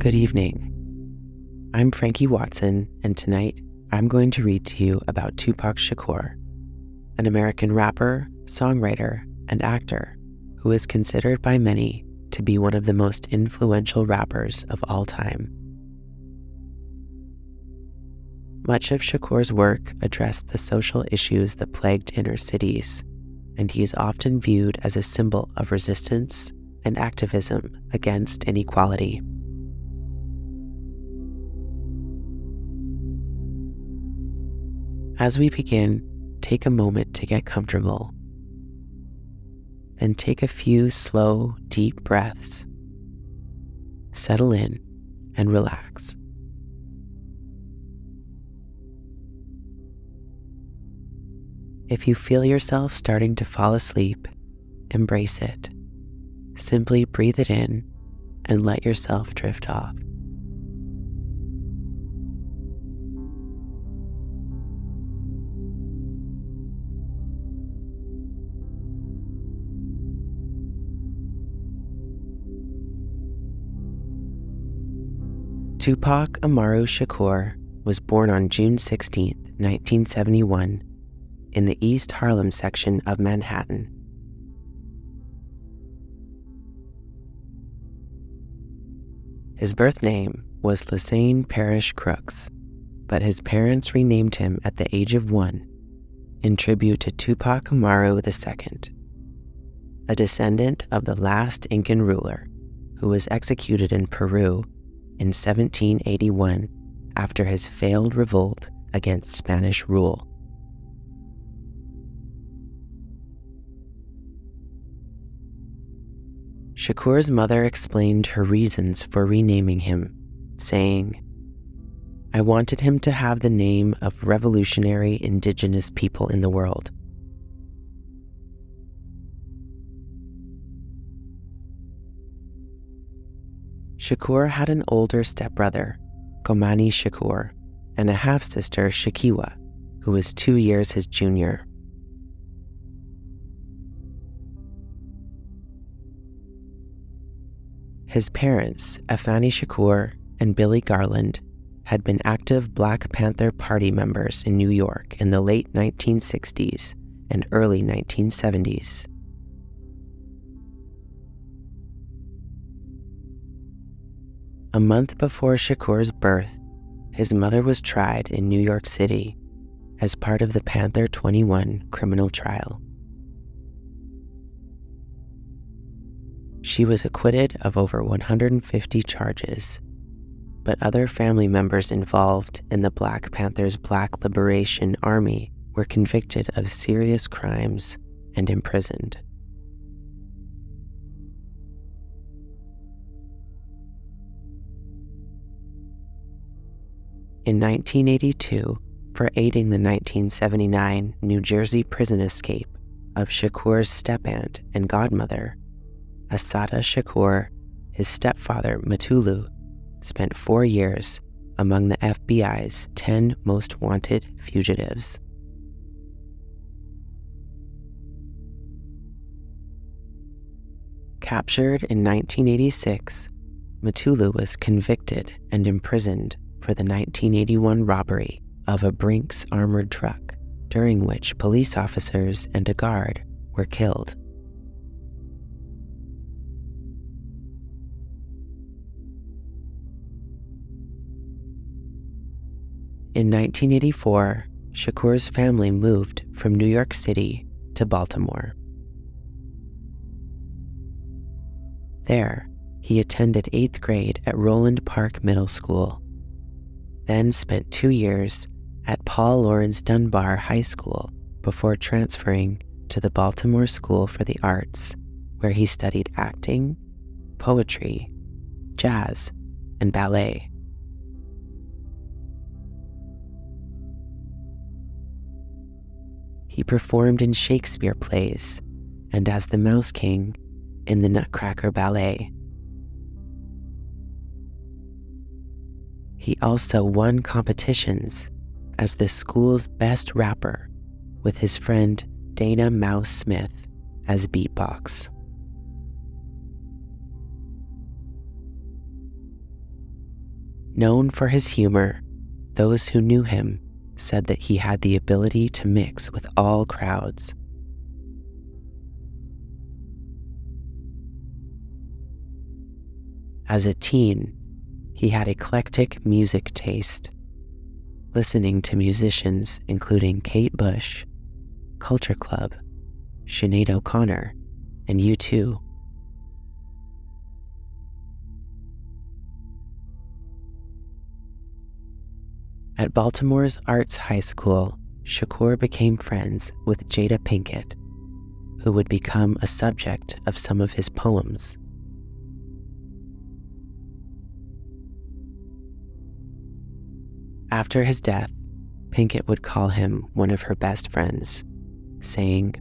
Good evening. I'm Frankie Watson, and tonight I'm going to read to you about Tupac Shakur, an American rapper, songwriter, and actor who is considered by many to be one of the most influential rappers of all time. Much of Shakur's work addressed the social issues that plagued inner cities, and he is often viewed as a symbol of resistance and activism against inequality. As we begin, take a moment to get comfortable. Then take a few slow, deep breaths. Settle in and relax. If you feel yourself starting to fall asleep, embrace it. Simply breathe it in and let yourself drift off. Tupac Amaru Shakur was born on June 16, 1971, in the East Harlem section of Manhattan. His birth name was Lesane Parish Crooks, but his parents renamed him at the age of one in tribute to Tupac Amaru II, a descendant of the last Incan ruler who was executed in Peru in 1781 after his failed revolt against Spanish rule. Shakur's mother explained her reasons for renaming him, saying, I wanted him to have the name of revolutionary indigenous people in the world. Shakur had an older stepbrother, Komani Shakur, and a half sister, Sekyiwa, who was two years his junior. His parents, Afeni Shakur and Billy Garland, had been active Black Panther Party members in New York in the late 1960s and early 1970s. A month before Shakur's birth, his mother was tried in New York City as part of the Panther 21 criminal trial. She was acquitted of over 150 charges, but other family members involved in the Black Panthers' Black Liberation Army were convicted of serious crimes and imprisoned. In 1982, for aiding the 1979 New Jersey prison escape of Shakur's stepaunt and godmother, Assata Shakur, his stepfather Mutulu, spent four years among the FBI's 10 most wanted fugitives. Captured in 1986, Mutulu was convicted and imprisoned for the 1981 robbery of a Brinks armored truck, during which police officers and a guard were killed. In 1984, Shakur's family moved from New York City to Baltimore. There, he attended eighth grade at Roland Park Middle School, then spent two years at Paul Laurence Dunbar High School before transferring to the Baltimore School for the Arts, where he studied acting, poetry, jazz, and ballet. He performed in Shakespeare plays and as the Mouse King in the Nutcracker Ballet. He also won competitions as the school's best rapper with his friend Dana Mouse Smith as beatbox. Known for his humor, those who knew him said that he had the ability to mix with all crowds. As a teen, he had eclectic music taste, listening to musicians including Kate Bush, Culture Club, Sinead O'Connor, and U2. At Baltimore's Arts High School, Shakur became friends with Jada Pinkett, who would become a subject of some of his poems. After his death, Pinkett would call him one of her best friends, saying,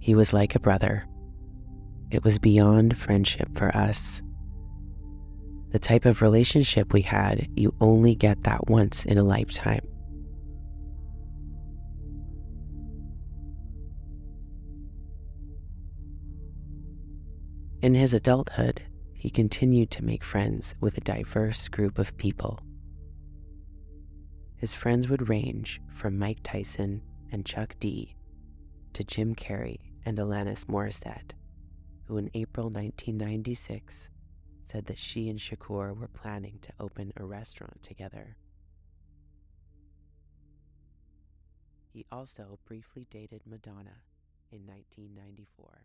He was like a brother. It was beyond friendship for us the type of relationship we had, you only get that once in a lifetime. In his adulthood, he continued to make friends with a diverse group of people. His friends would range from Mike Tyson and Chuck D to Jim Carrey and Alanis Morissette, who in April 1996 said that she and Shakur were planning to open a restaurant together. He also briefly dated Madonna in 1994.